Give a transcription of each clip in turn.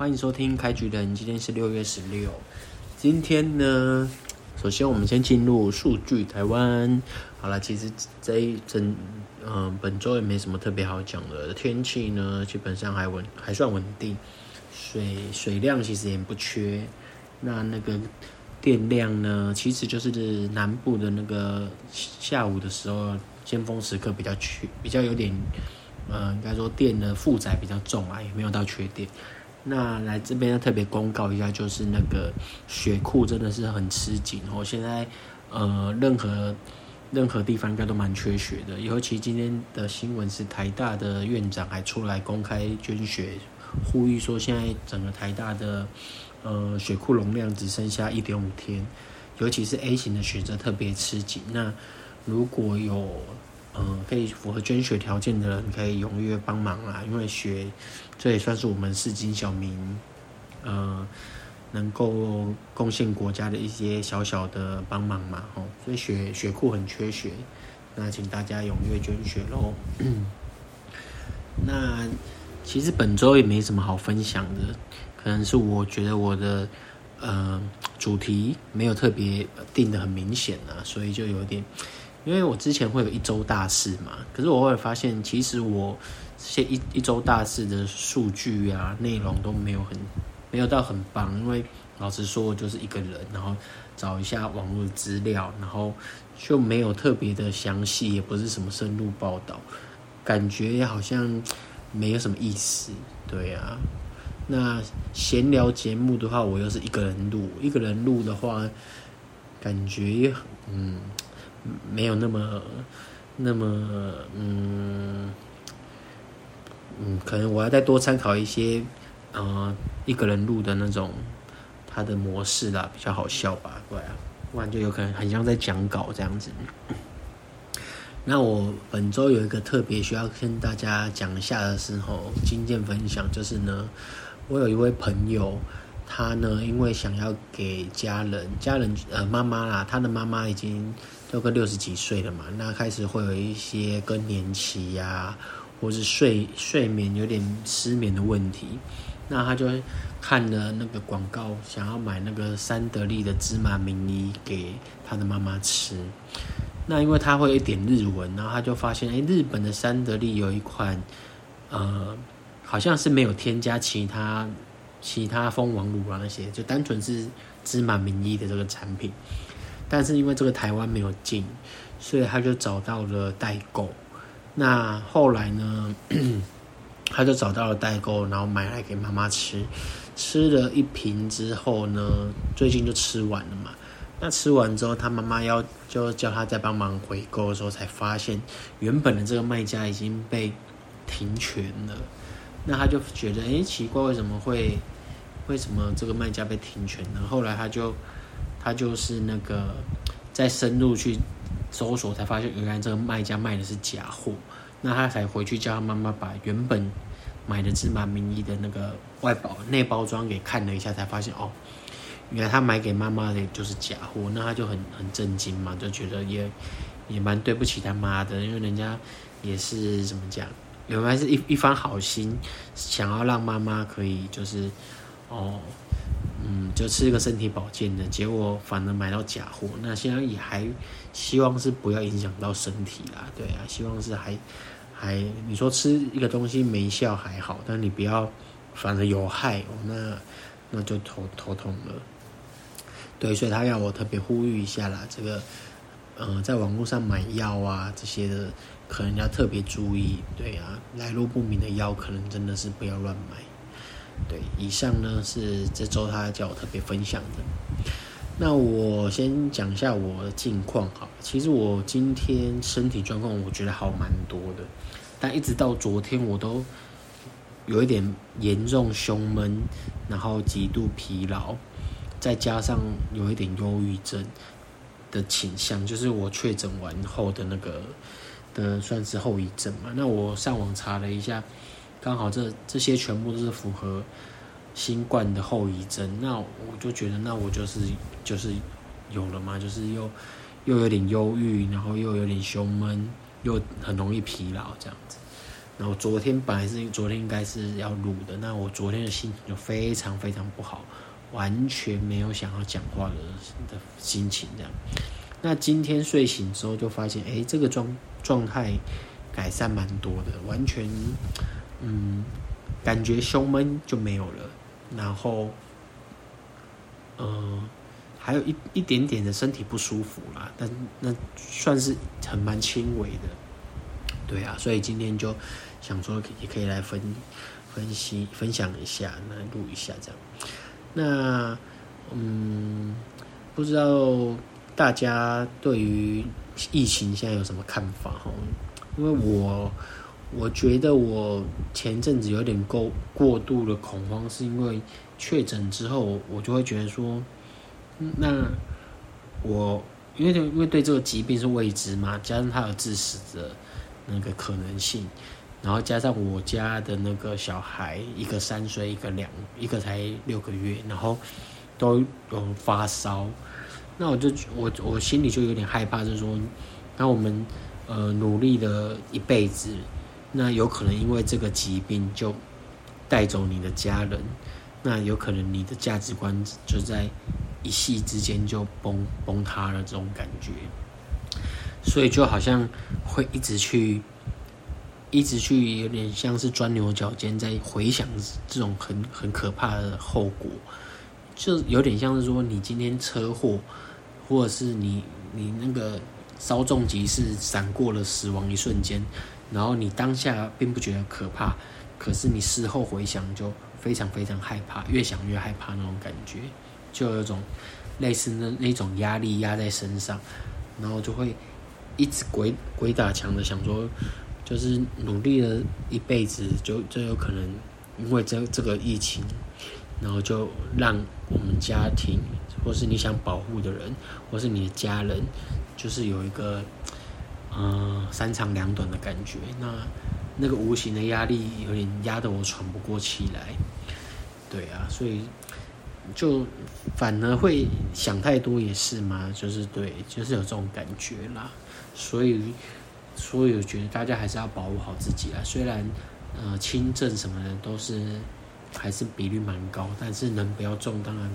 欢迎收听开局人，今天是六月十六。今天呢，首先我们先进入数据台湾。好了，其实这一整嗯、本周也没什么特别好讲的。天气呢，基本上还稳，还算稳定。水水量其实也不缺。那那个电量呢，其实就是南部的那个下午的时候，尖峰时刻比较缺，比较有点，呃，应该说电的负载比较重啊，也没有到缺电。那来这边要特别公告一下，就是那个血库真的是很吃紧哦。现在呃，任何任何地方应该都蛮缺血的。尤其今天的新闻是台大的院长还出来公开捐血，呼吁说现在整个台大的呃血库容量只剩下一点五天，尤其是 A 型的血则特别吃紧。那如果有呃，可以符合捐血条件的人，可以踊跃帮忙啦。因为血，这也算是我们市井小民，呃，能够贡献国家的一些小小的帮忙嘛。吼，所以血血库很缺血，那请大家踊跃捐血喽。那其实本周也没什么好分享的，可能是我觉得我的呃主题没有特别定得很明显啊，所以就有点。因为我之前会有一周大事嘛，可是我后来发现，其实我这些一一周大事的数据啊、内容都没有很没有到很棒。因为老实说，我就是一个人，然后找一下网络资料，然后就没有特别的详细，也不是什么深入报道，感觉好像没有什么意思。对啊，那闲聊节目的话，我又是一个人录，一个人录的话，感觉嗯。没有那么，那么，嗯，嗯，可能我要再多参考一些，呃，一个人录的那种他的模式啦，比较好笑吧，对啊，不然就有可能很像在讲稿这样子。那我本周有一个特别需要跟大家讲一下的时候，经验分享就是呢，我有一位朋友。他呢，因为想要给家人，家人呃妈妈啦，他的妈妈已经都个六十几岁了嘛，那开始会有一些更年期呀、或是睡睡眠有点失眠的问题，那他就看了那个广告，想要买那个三得利的芝麻名医给他的妈妈吃。那因为他会一点日文，然后他就发现，哎，日本的三得利有一款，呃，好像是没有添加其他。其他蜂王乳啊那些，就单纯是芝麻名义的这个产品，但是因为这个台湾没有进，所以他就找到了代购。那后来呢，他就找到了代购，然后买来给妈妈吃。吃了一瓶之后呢，最近就吃完了嘛。那吃完之后，他妈妈要就叫他再帮忙回购的时候，才发现原本的这个卖家已经被停权了。那他就觉得，哎、奇怪，为什么会，为什么这个卖家被停权呢？后来他就，他就是那个，再深入去搜索，才发现原来这个卖家卖的是假货。那他才回去叫他妈妈把原本买的芝麻名医的那个外包内包装给看了一下，才发现哦，原来他买给妈妈的就是假货。那他就很很震惊嘛，就觉得也也蛮对不起他妈的，因为人家也是怎么讲。原来是一一番好心，想要让妈妈可以就是，哦，嗯，就吃一个身体保健的，结果反而买到假货。那现在也还希望是不要影响到身体啦，对啊，希望是还还你说吃一个东西没效还好，但你不要反而有害，哦，那那就头头痛了。对，所以他要我特别呼吁一下啦，这个。呃，在网络上买药啊，这些的可能要特别注意。对啊，来路不明的药，可能真的是不要乱买。对，以上呢是这周他叫我特别分享的。那我先讲一下我的近况哈。其实我今天身体状况我觉得好蛮多的，但一直到昨天我都有一点严重胸闷，然后极度疲劳，再加上有一点忧郁症。的倾向就是我确诊完后的那个的算是后遗症嘛。那我上网查了一下，刚好这这些全部都是符合新冠的后遗症。那我就觉得，那我就是就是有了嘛，就是又又有点忧郁，然后又有点胸闷，又很容易疲劳这样子。然后昨天本来是昨天应该是要录的，那我昨天的心情就非常非常不好，完全没有想要讲话的的心情这样。那今天睡醒之后就发现，哎，这个状状态改善蛮多的，完全嗯，感觉胸闷就没有了，然后嗯、还有一一点点的身体不舒服啦，但那算是很蛮轻微的，对啊，所以今天就。想说也可以来分分析分享一下，来录一下这样。那嗯，不知道大家对于疫情现在有什么看法哈？因为我我觉得我前阵子有点过过度的恐慌，是因为确诊之后，我就会觉得说，那我因为因为对这个疾病是未知嘛，加上它有致死的那个可能性。然后加上我家的那个小孩，一个三岁，一个两，一个才六个月，然后都有发烧，那我就我我心里就有点害怕，就是说，那我们呃努力了一辈子，那有可能因为这个疾病就带走你的家人，那有可能你的价值观就在一夕之间就崩崩塌了，这种感觉，所以就好像会一直去。一直去有点像是钻牛角尖，在回想这种很很可怕的后果，就有点像是说你今天车祸，或者是你你那个稍纵即逝，闪过了死亡一瞬间，然后你当下并不觉得可怕，可是你事后回想就非常非常害怕，越想越害怕那种感觉，就有一种类似那那种压力压在身上，然后就会一直鬼鬼打墙的想说。就是努力了一辈子，就就有可能因为这这个疫情，然后就让我们家庭，或是你想保护的人，或是你的家人，就是有一个嗯、呃、三长两短的感觉。那那个无形的压力有点压得我喘不过气来。对啊，所以就反而会想太多也是嘛，就是对，就是有这种感觉啦。所以。所以我觉得大家还是要保护好自己啊。虽然，呃，轻症什么的都是还是比率蛮高，但是能不要中当然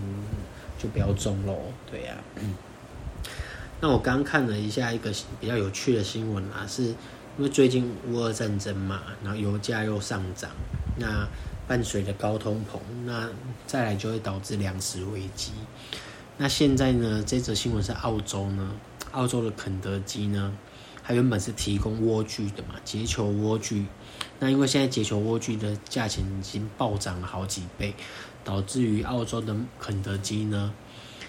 就不要中喽。对呀、嗯。那我刚看了一下一个比较有趣的新闻啊，是因为最近乌俄战争嘛，然后油价又上涨，那伴随着高通膨，那再来就会导致粮食危机。那现在呢，这则新闻是澳洲呢，澳洲的肯德基呢。它原本是提供莴苣的嘛，节球莴苣。那因为现在节球莴苣的价钱已经暴涨了好几倍，导致于澳洲的肯德基呢，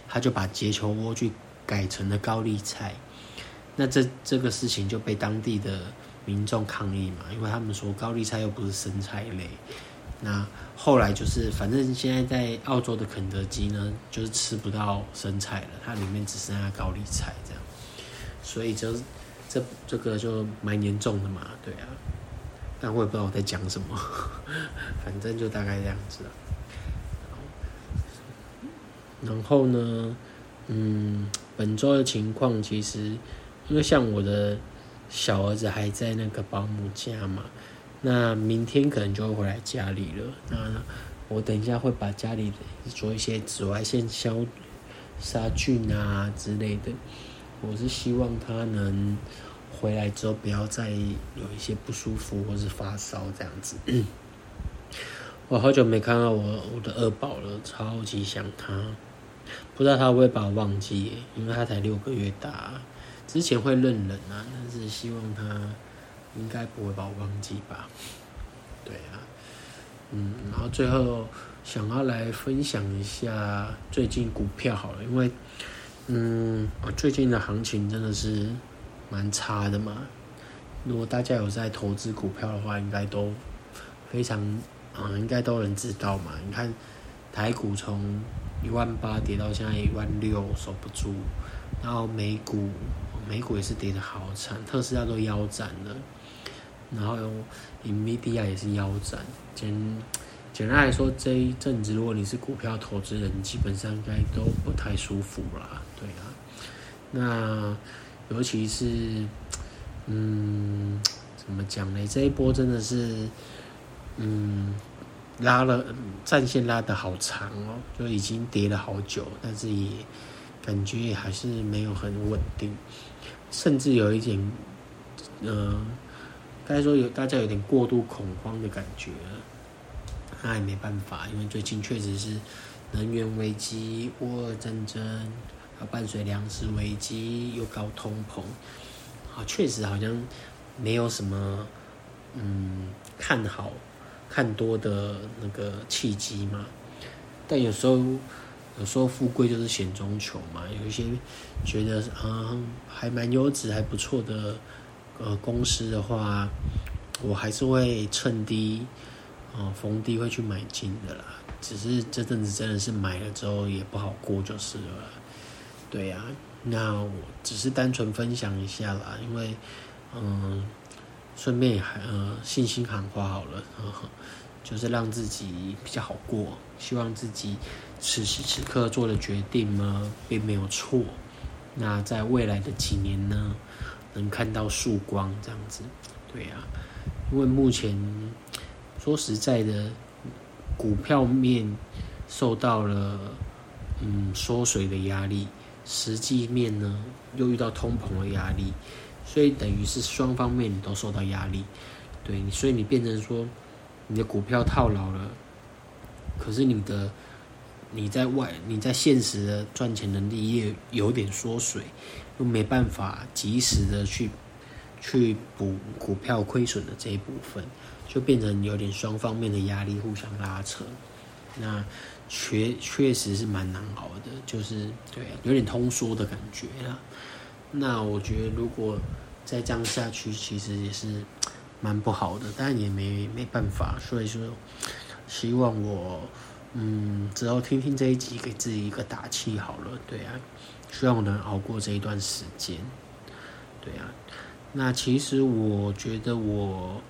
他就把节球莴苣改成了高丽菜。那这这个事情就被当地的民众抗议嘛，因为他们说高丽菜又不是生菜类。那后来就是，反正现在在澳洲的肯德基呢，就是吃不到生菜了，它里面只剩下高丽菜这样，所以就。这这个就蛮严重的嘛，对啊，但我也不知道我在讲什么，反正就大概这样子。然后呢，嗯，本周的情况其实，因为像我的小儿子还在那个保姆家嘛，那明天可能就会回来家里了。那我等一下会把家里做一些紫外线消杀菌啊之类的。我是希望他能回来之后不要再有一些不舒服或是发烧这样子。我好久没看到我我的二宝了，超级想他。不知道他会不会把我忘记，因为他才六个月大。之前会认人啊，但是希望他应该不会把我忘记吧。对啊，嗯，然后最后想要来分享一下最近股票好了，因为。嗯，最近的行情真的是蛮差的嘛。如果大家有在投资股票的话，应该都非常，嗯，应该都能知道嘛。你看台股从一万八跌到现在一万六，守不住。然后美股，美股也是跌得好惨，特斯拉都腰斩了。然后 NVIDIA 也是腰斩。简简单来说，这一阵子如果你是股票投资人，基本上应该都不太舒服啦。对啊，那尤其是，嗯，怎么讲呢？这一波真的是，嗯，拉了战线拉得好长哦，就已经跌了好久，但是也感觉也还是没有很稳定，甚至有一点，嗯、该说有大家有点过度恐慌的感觉了。那也没办法，因为最近确实是能源危机、乌俄战争，啊伴随粮食危机，又高通膨，啊，确实好像没有什么嗯看好、看多的那个契机嘛。但有时候，有时候富贵就是险中求嘛。有一些觉得嗯还蛮优质、还不错的呃公司的话，我还是会趁低。哦，逢低会去买进的啦，只是这阵子真的是买了之后也不好过就是了。对呀、啊，那我只是单纯分享一下啦，因为嗯，顺便也还呃信心喊话好了呵呵，就是让自己比较好过。希望自己此时此刻做的决定呢，并没有错。那在未来的几年呢，能看到曙光这样子。对呀、啊，因为目前。说实在的，股票面受到了嗯缩水的压力，实际面呢又遇到通膨的压力，所以等于是双方面你都受到压力。对，所以你变成说你的股票套牢了，可是你的你在外你在现实的赚钱能力也有点缩水，又没办法及时的去去补股票亏损的这一部分。就变成有点双方面的压力互相拉扯，那确确实是蛮难熬的，就是对，有点通缩的感觉啦。那我觉得如果再这样下去，其实也是蛮不好的，但也没没办法。所以说，希望我嗯只要听听这一集，给自己一个打气好了。对啊，希望我能熬过这一段时间。对啊，那其实我觉得我。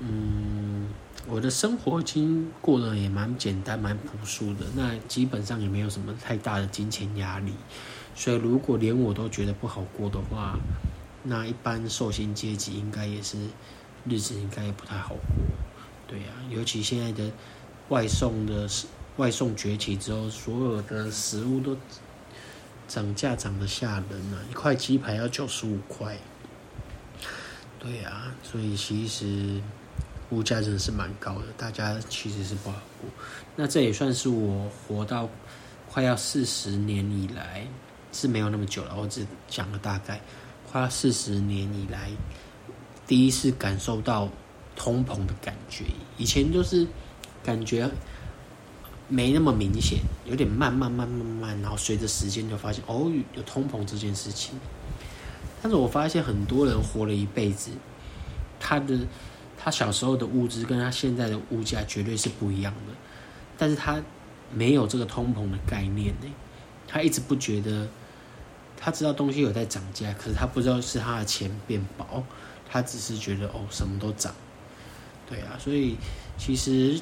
嗯，我的生活已经过得也蛮简单、蛮朴素的，那基本上也没有什么太大的金钱压力。所以，如果连我都觉得不好过的话，那一般受薪阶级应该也是日子应该也不太好过。对呀、啊，尤其现在的外送的外送崛起之后，所有的食物都涨价涨得吓人了，一块鸡排要九十五块。对呀、啊，所以其实。物价真的是蛮高的，大家其实是不好过。那这也算是我活到快要四十年以来是没有那么久了，我只讲了大概快要四十年以来第一次感受到通膨的感觉。以前就是感觉没那么明显，有点慢慢慢慢慢，然后随着时间就发现哦，有通膨这件事情。但是我发现很多人活了一辈子，他的。他小时候的物资跟他现在的物价绝对是不一样的，但是他没有这个通膨的概念呢。他一直不觉得，他知道东西有在涨价，可是他不知道是他的钱变薄，他只是觉得哦，什么都涨。对啊，所以其实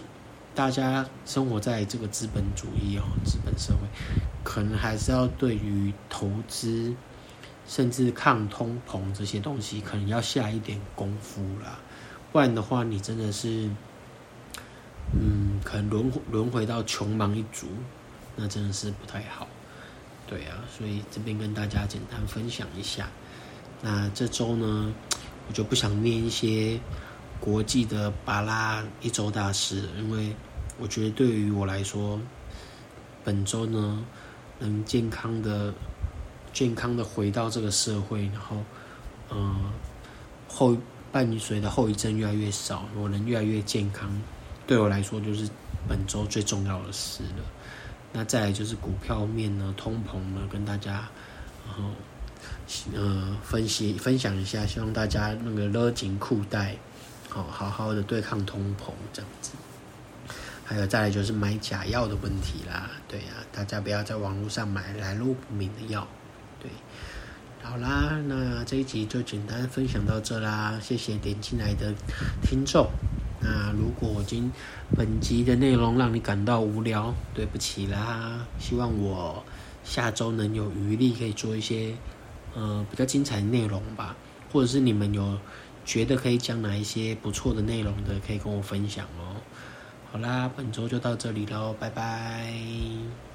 大家生活在这个资本主义哦，资本社会，可能还是要对于投资，甚至抗通膨这些东西，可能要下一点功夫啦。不然的话，你真的是，嗯，可能轮轮回到穷忙一族，那真的是不太好。对啊，所以这边跟大家简单分享一下。那这周呢，我就不想念一些国际的巴拉一周大师，因为我觉得对于我来说，本周呢，能健康的、健康的回到这个社会，然后，嗯、呃，后。伴随的后遗症越来越少，我能越来越健康，对我来说就是本周最重要的事了。那再来就是股票面呢，通膨呢，跟大家然后呃分析分享一下，希望大家那个勒紧裤带，好好好的对抗通膨这样子。还有再来就是买假药的问题啦，对呀、大家不要在网络上买来路不明的药，对。好啦，那这一集就简单分享到这啦，谢谢点进来的听众。那如果今本集的内容让你感到无聊，对不起啦，希望我下周能有余力可以做一些呃比较精彩的内容吧，或者是你们有觉得可以讲哪一些不错的内容的，可以跟我分享哦。好啦，本周就到这里喽，拜拜。